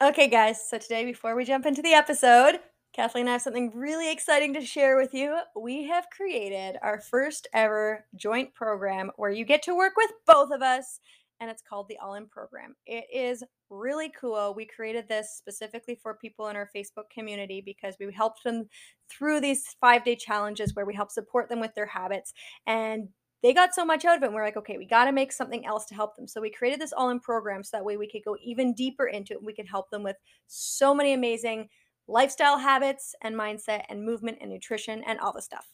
Okay, guys, so today, before we jump into the episode, Kathleen and I have something really exciting to share with you. We have created our first ever joint program where you get to work with both of us, and it's called the All In Program. It is really cool. We created this specifically for people in our Facebook community because we helped them through these five day challenges where we help support them with their habits. And they got so much out of it. And we're like, okay, we got to make something else to help them. So we created this all in program so that way we could go even deeper into it. We could help them with so many amazing lifestyle habits and mindset and movement and nutrition and all the stuff.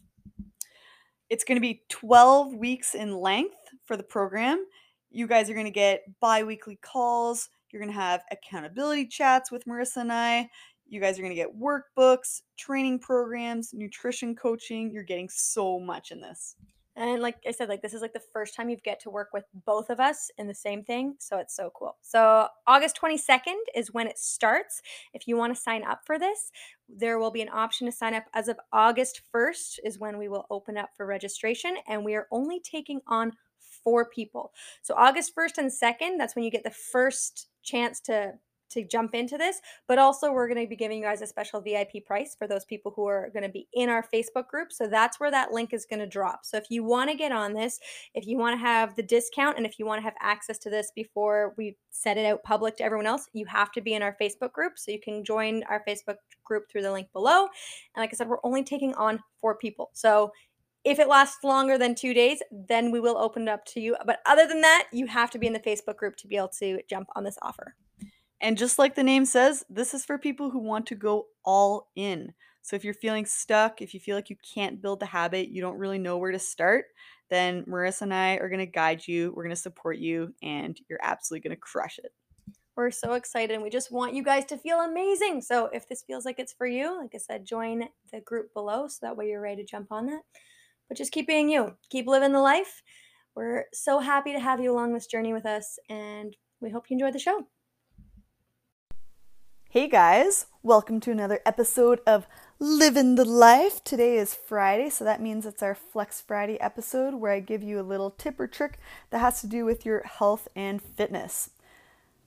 It's going to be 12 weeks in length for the program. You guys are going to get bi weekly calls. You're going to have accountability chats with Marissa and I. You guys are going to get workbooks, training programs, nutrition coaching. You're getting so much in this. And like I said, like this is like the first time you get to work with both of us in the same thing. So it's so cool. So August 22nd is when it starts. If you want to sign up for this, there will be an option to sign up as of August 1st is when we will open up for registration. And we are only taking on four people. So August 1st and 2nd, that's when you get the first chance to to jump into this, but also we're going to be giving you guys a special VIP price for those people who are going to be in our Facebook group. So that's where that link is going to drop. So if you want to get on this, if you want to have the discount and if you want to have access to this before we set it out public to everyone else, you have to be in our Facebook group. So you can join our Facebook group through the link below. And like I said, we're only taking on four people. So if it lasts longer than two days, then we will open it up to you. But other than that, you have to be in the Facebook group to be able to jump on this offer. And just like the name says, this is for people who want to go all in. So if you're feeling stuck, if you feel like you can't build the habit, you don't really know where to start, then Marissa and I are going to guide you. We're going to support you, and you're absolutely going to crush it. We're so excited and we just want you guys to feel amazing. So if this feels like it's for you, like I said, join the group below so that way you're ready to jump on that. But just keep being you, keep living the life. We're so happy to have you along this journey with us, and we hope you enjoy the show. Hey guys, welcome to another episode of Living the Life. Today is Friday, so that means it's our Flex Friday episode where I give you a little tip or trick that has to do with your health and fitness.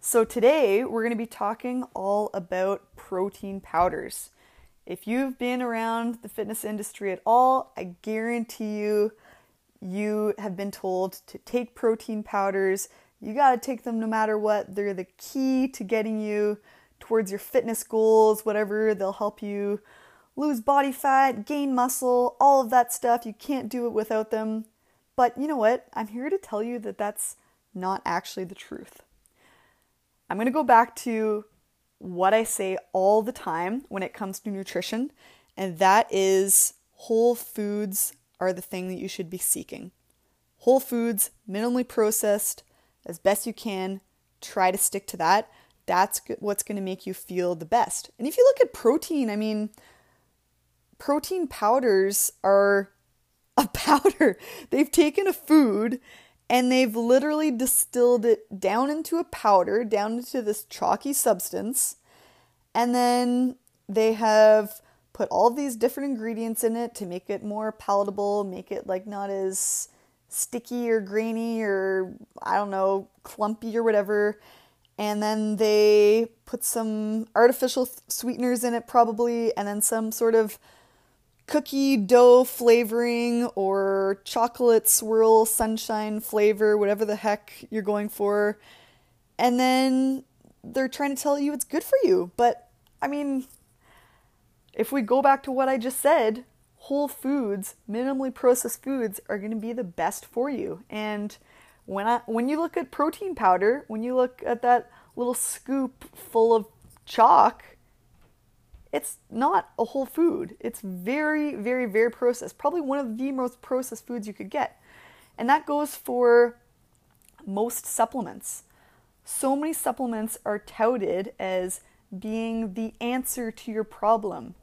So today we're going to be talking all about protein powders. If you've been around the fitness industry at all, I guarantee you you have been told to take protein powders. You got to take them no matter what. They're the key to getting you towards your fitness goals, whatever. They'll help you lose body fat, gain muscle, all of that stuff. You can't do it without them. But you know what? I'm here to tell you that that's not actually the truth. I'm going to go back to what I say all the time when it comes to nutrition, and that is whole foods are the thing that you should be seeking. Whole foods, minimally processed, as best you can. Try to stick to that that's what's going to make you feel the best. And if you look at protein, I mean, protein powders are a powder. They've taken a food and they've literally distilled it down into a powder, down into this chalky substance, and then they have put all these different ingredients in it to make it more palatable, make it like not as sticky or grainy or I don't know, clumpy or whatever and then they put some artificial sweeteners in it, probably, and then some sort of cookie dough flavoring or chocolate swirl sunshine flavor, whatever the heck you're going for. And then they're trying to tell you it's good for you. But I mean, if we go back to what I just said, whole foods, minimally processed foods are going to be the best for you. And when I when you look at protein powder, when you look at that little scoop full of chalk, it's not a whole food. It's very, very, very processed. Probably one of the most processed foods you could get. And that goes for most supplements. So many supplements are touted as being the answer to your problem.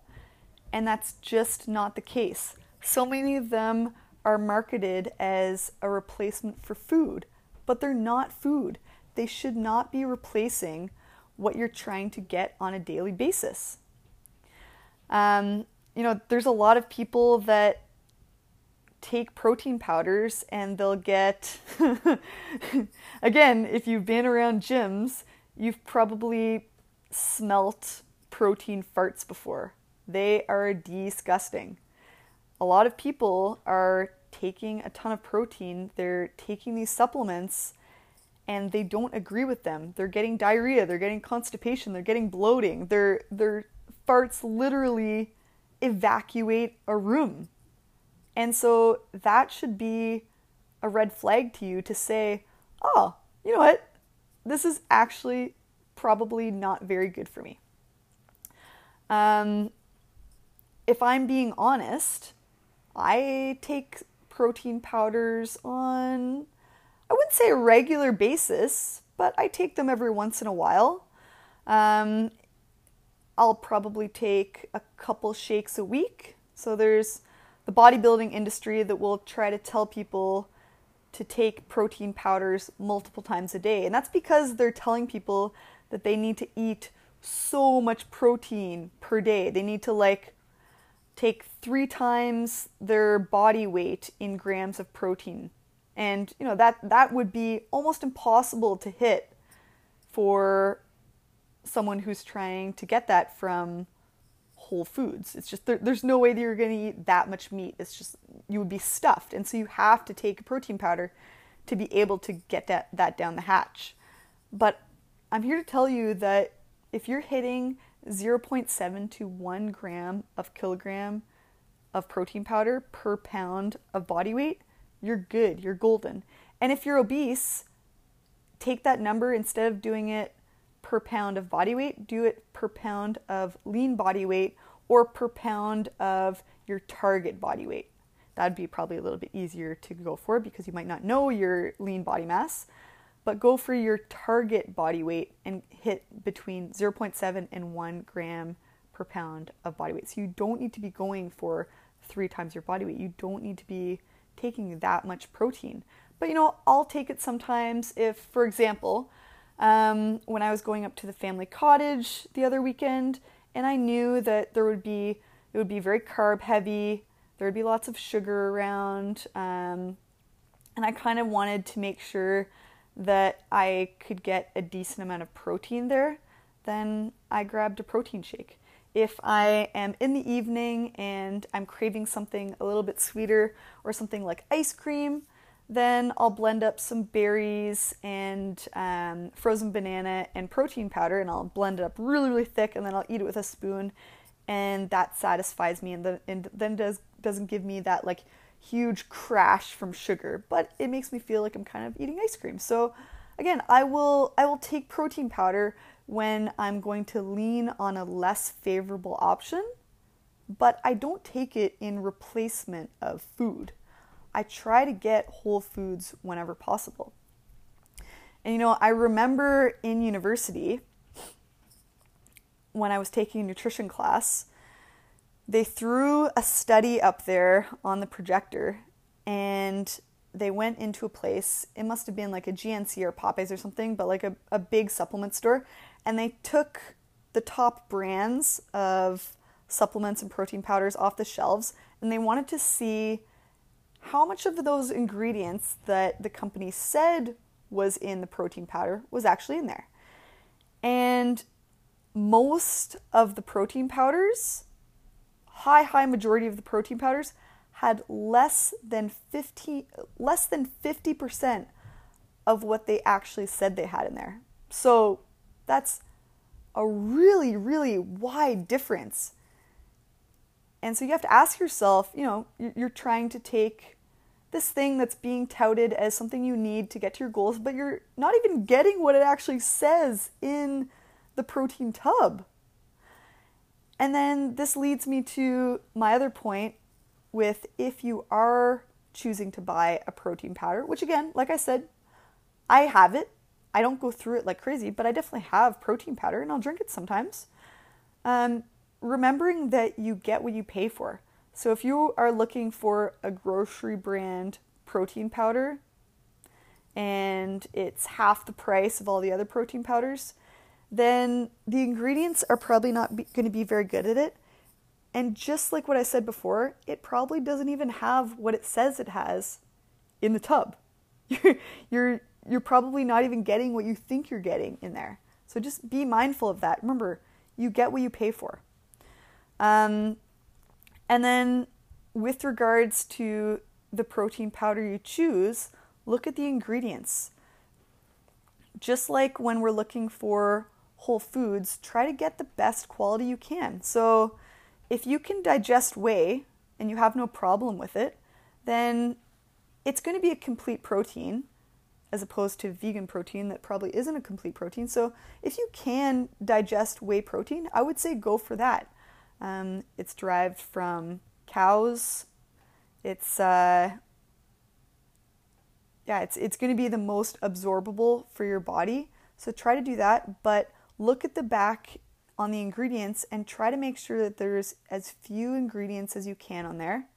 And that's just not the case. So many of them are marketed as a replacement for food, but they're not food. They should not be replacing what you're trying to get on a daily basis. Um, you know, there's a lot of people that take protein powders and they'll get, again, if you've been around gyms, you've probably smelt protein farts before. They are disgusting a lot of people are taking a ton of protein, they're taking these supplements and they don't agree with them. They're getting diarrhea, they're getting constipation, they're getting bloating. Their their farts literally evacuate a room. And so that should be a red flag to you to say, "Oh, you know what? This is actually probably not very good for me." Um, if I'm being honest, I take protein powders on, I wouldn't say a regular basis, but I take them every once in a while. Um, I'll probably take a couple shakes a week. So there's the bodybuilding industry that will try to tell people to take protein powders multiple times a day. And that's because they're telling people that they need to eat so much protein per day. They need to like take three times their body weight in grams of protein. And you know that that would be almost impossible to hit for someone who's trying to get that from whole foods. It's just there, there's no way that you're going to eat that much meat. It's just you would be stuffed, and so you have to take a protein powder to be able to get that, that down the hatch. But I'm here to tell you that if you're hitting 0.7 to 1 gram of kilogram of protein powder per pound of body weight, you're good, you're golden. And if you're obese, take that number instead of doing it per pound of body weight, do it per pound of lean body weight or per pound of your target body weight. That'd be probably a little bit easier to go for because you might not know your lean body mass but go for your target body weight and hit between 0.7 and 1 gram per pound of body weight. So you don't need to be going for three times your body weight. You don't need to be taking that much protein. But you know, I'll take it sometimes if, for example, um, when I was going up to the family cottage the other weekend, and I knew that there would be it would be very carb heavy. There would be lots of sugar around, um, and I kind of wanted to make sure that I could get a decent amount of protein there, then I grabbed a protein shake. If I am in the evening and I'm craving something a little bit sweeter or something like ice cream, then I'll blend up some berries and um, frozen banana and protein powder and I'll blend it up really, really thick and then I'll eat it with a spoon and that satisfies me and, the, and then does, doesn't give me that like huge crash from sugar, but it makes me feel like I'm kind of eating ice cream. So again, I will I will take protein powder when I'm going to lean on a less favorable option, but I don't take it in replacement of food. I try to get whole foods whenever possible. And you know, I remember in university when I was taking a nutrition class, they threw a study up there on the projector and they went into a place it must have been like a gnc or popeyes or something but like a, a big supplement store and they took the top brands of supplements and protein powders off the shelves and they wanted to see how much of those ingredients that the company said was in the protein powder was actually in there. And most of the protein powders, high, high majority of the protein powders, had less than 50 less than 50% of what they actually said they had in there. So that's a really, really wide difference. And so you have to ask yourself, you know, you're trying to take this thing that's being touted as something you need to get to your goals, but you're not even getting what it actually says in the protein tub. And then this leads me to my other point with if you are choosing to buy a protein powder, which again, like I said, I have it. I don't go through it like crazy, but I definitely have protein powder and I'll drink it sometimes. Um, remembering that you get what you pay for. So if you are looking for a grocery brand protein powder and it's half the price of all the other protein powders, then the ingredients are probably not going to be very good at it. And just like what I said before, it probably doesn't even have what it says it has in the tub. You're, you're, you're probably not even getting what you think you're getting in there. So just be mindful of that. Remember, you get what you pay for. Um, and then with regards to the protein powder you choose, look at the ingredients. Just like when we're looking for whole foods, try to get the best quality you can. So if you can digest whey and you have no problem with it, then it's going to be a complete protein as opposed to vegan protein that probably isn't a complete protein. So if you can digest whey protein, I would say go for that. Um, it's derived from cows. It's uh, yeah, it's it's going to be the most absorbable for your body. So try to do that, but look at the back on the ingredients and try to make sure that there's as few ingredients as you can on there.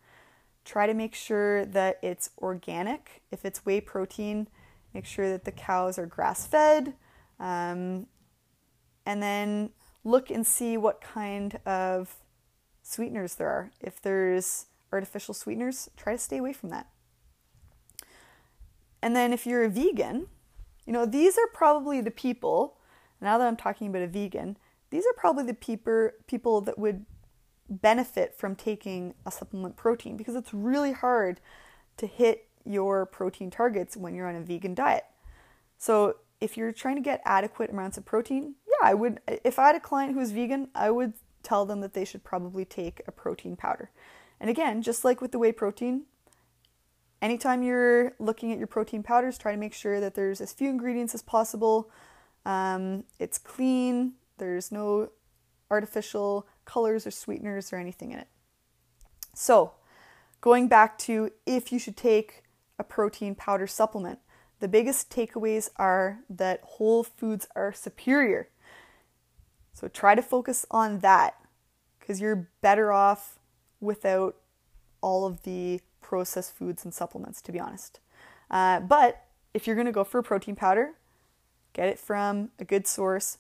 Try to make sure that it's organic. If it's whey protein, make sure that the cows are grass fed. Um, and then look and see what kind of sweeteners there are. If there's artificial sweeteners, try to stay away from that. And then if you're a vegan, you know, these are probably the people, now that I'm talking about a vegan, these are probably the people people that would benefit from taking a supplement protein because it's really hard to hit your protein targets when you're on a vegan diet. So, if you're trying to get adequate amounts of protein, yeah, I would if I had a client who was vegan, I would tell them that they should probably take a protein powder. And again, just like with the whey protein, anytime you're looking at your protein powders, try to make sure that there's as few ingredients as possible. Um, it's clean, there's no artificial colors or sweeteners or anything in it. So, going back to if you should take a protein powder supplement, the biggest takeaways are that whole foods are superior. So, try to focus on that because you're better off without all of the processed foods and supplements, to be honest. Uh, but if you're going to go for a protein powder, get it from a good source,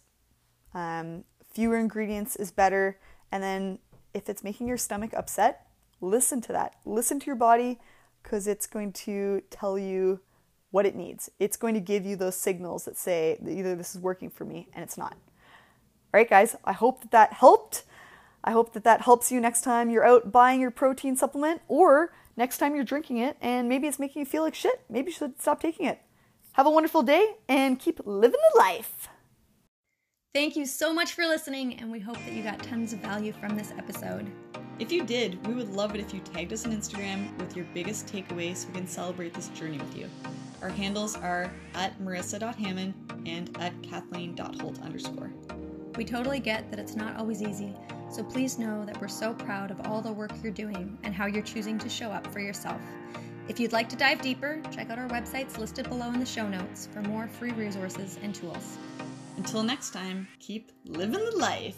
um, fewer ingredients is better. And then if it's making your stomach upset, listen to that. Listen to your body because it's going to tell you what it needs. It's going to give you those signals that say that either this is working for me and it's not. All right, guys, I hope that that helped. I hope that that helps you next time you're out buying your protein supplement or next time you're drinking it and maybe it's making you feel like shit. Maybe you should stop taking it. Have a wonderful day and keep living the life. Thank you so much for listening, and we hope that you got tons of value from this episode. If you did, we would love it if you tagged us on Instagram with your biggest takeaways so we can celebrate this journey with you. Our handles are at marissa.hamon and at kathleen.holt underscore. We totally get that it's not always easy, so please know that we're so proud of all the work you're doing and how you're choosing to show up for yourself. If you'd like to dive deeper, check out our websites listed below in the show notes for more free resources and tools. Until next time, keep living the life.